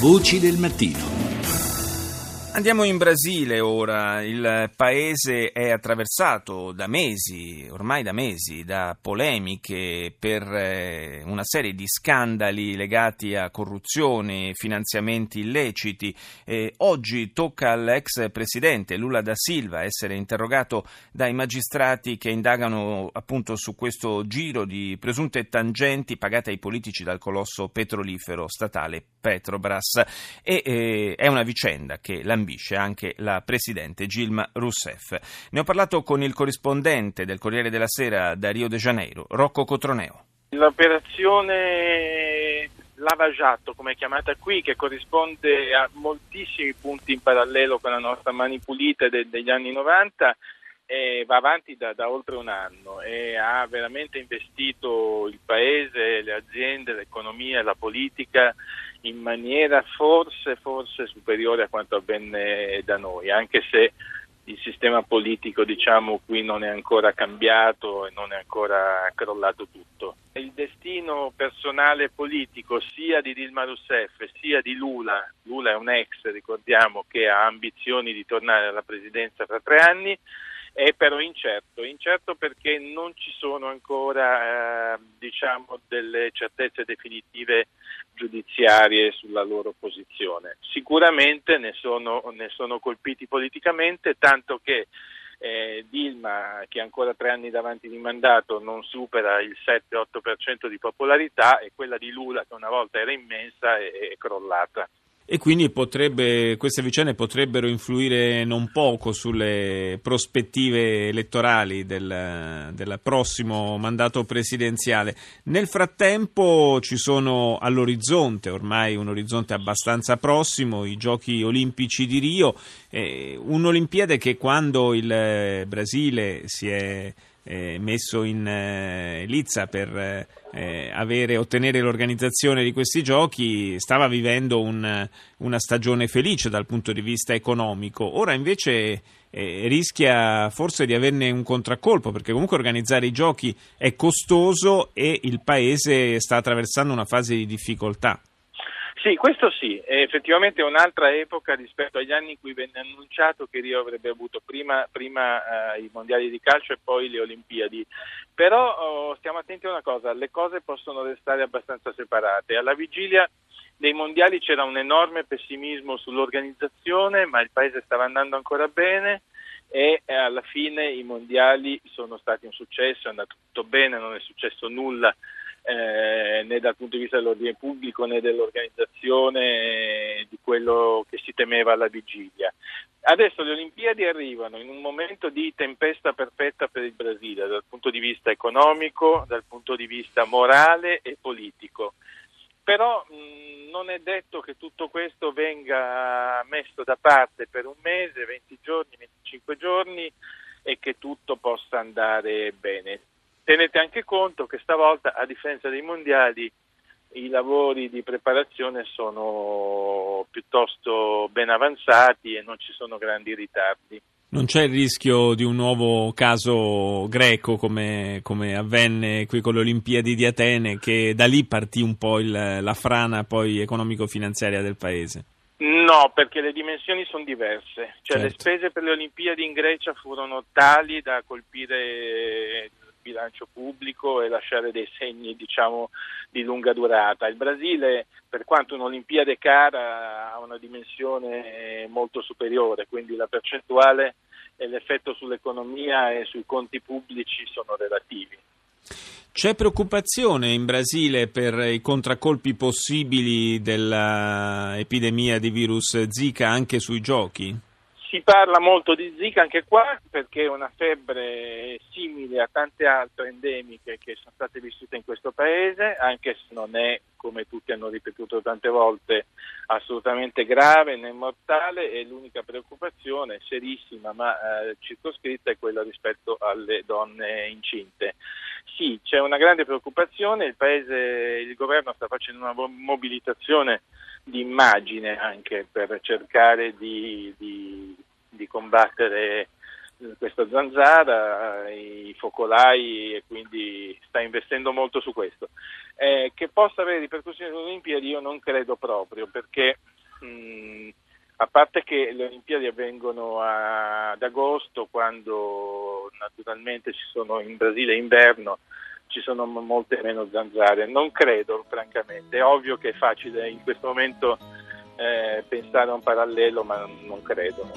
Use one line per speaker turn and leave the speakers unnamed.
Voci del mattino.
Andiamo in Brasile ora, il paese è attraversato da mesi, ormai da mesi, da polemiche per eh, una serie di scandali legati a corruzione, finanziamenti illeciti. E oggi tocca all'ex presidente Lula da Silva essere interrogato dai magistrati che indagano appunto su questo giro di presunte tangenti pagate ai politici dal colosso petrolifero statale Petrobras e eh, è una vicenda che l'ambisce anche la presidente Gilma Rousseff. Ne ho parlato con il corrispondente del Corriere della Sera da Rio de Janeiro, Rocco Cotroneo.
L'operazione Lava Jato, come è chiamata qui, che corrisponde a moltissimi punti in parallelo con la nostra Mani Pulite de- degli anni 90, eh, va avanti da, da, oltre un anno e ha veramente investito il paese, le aziende, l'economia, la politica in maniera forse, forse superiore a quanto avvenne da noi, anche se il sistema politico diciamo qui non è ancora cambiato e non è ancora crollato tutto. Il destino personale politico sia di Dilma Rousseff sia di Lula, Lula è un ex ricordiamo che ha ambizioni di tornare alla presidenza fra tre anni, è però incerto, incerto perché non ci sono ancora eh, diciamo, delle certezze definitive giudiziarie sulla loro posizione. Sicuramente ne sono, ne sono colpiti politicamente, tanto che eh, Dilma, che ha ancora tre anni davanti di mandato, non supera il 7-8% di popolarità e quella di Lula, che una volta era immensa, è, è crollata
e quindi potrebbe, queste vicende potrebbero influire non poco sulle prospettive elettorali del, del, prossimo mandato presidenziale. Nel frattempo ci sono all'orizzonte, ormai un orizzonte abbastanza prossimo, i giochi olimpici di Rio, eh, un'Olimpiade che quando il Brasile si è eh, messo in eh, lizza per eh, avere, ottenere l'organizzazione di questi giochi, stava vivendo un, una stagione felice dal punto di vista economico. Ora invece eh, rischia forse di averne un contraccolpo perché comunque organizzare i giochi è costoso e il paese sta attraversando una fase di difficoltà.
Sì, questo sì, è effettivamente un'altra epoca rispetto agli anni in cui venne annunciato che Rio avrebbe avuto prima, prima eh, i mondiali di calcio e poi le Olimpiadi. Però oh, stiamo attenti a una cosa, le cose possono restare abbastanza separate. Alla vigilia dei mondiali c'era un enorme pessimismo sull'organizzazione, ma il paese stava andando ancora bene e eh, alla fine i mondiali sono stati un successo, è andato tutto bene, non è successo nulla eh, né dal punto di vista dell'ordine pubblico né dell'organizzazione di quello che si temeva alla vigilia. Adesso le Olimpiadi arrivano in un momento di tempesta perfetta per il Brasile dal punto di vista economico, dal punto di vista morale e politico. Però mh, non è detto che tutto questo venga messo da parte per un mese, 20 giorni, 25 giorni e che tutto possa andare bene. Tenete anche conto che stavolta, a differenza dei mondiali, i lavori di preparazione sono piuttosto ben avanzati e non ci sono grandi ritardi.
Non c'è il rischio di un nuovo caso greco come, come avvenne qui con le Olimpiadi di Atene, che da lì partì un po' il, la frana poi economico-finanziaria del paese?
No, perché le dimensioni sono diverse. Cioè, certo. Le spese per le Olimpiadi in Grecia furono tali da colpire bilancio pubblico e lasciare dei segni diciamo, di lunga durata. Il Brasile, per quanto un'Olimpiade cara, ha una dimensione molto superiore, quindi la percentuale e l'effetto sull'economia e sui conti pubblici sono relativi.
C'è preoccupazione in Brasile per i contraccolpi possibili dell'epidemia di virus Zika anche sui giochi?
Si parla molto di Zika anche qua perché è una febbre simile a tante altre endemiche che sono state vissute in questo paese, anche se non è, come tutti hanno ripetuto tante volte, assolutamente grave né mortale e l'unica preoccupazione serissima ma eh, circoscritta è quella rispetto alle donne incinte. Sì, c'è una grande preoccupazione, il, paese, il governo sta facendo una mobilitazione di immagine anche per cercare di, di, di combattere questa zanzara, i focolai e quindi sta investendo molto su questo. Eh, che possa avere ripercussioni sulle Olimpiadi io non credo proprio perché mh, a parte che le Olimpiadi avvengono a, ad agosto quando naturalmente ci sono in Brasile inverno ci sono molte meno zanzare, non credo francamente, è ovvio che è facile in questo momento eh, pensare a un parallelo ma non credo.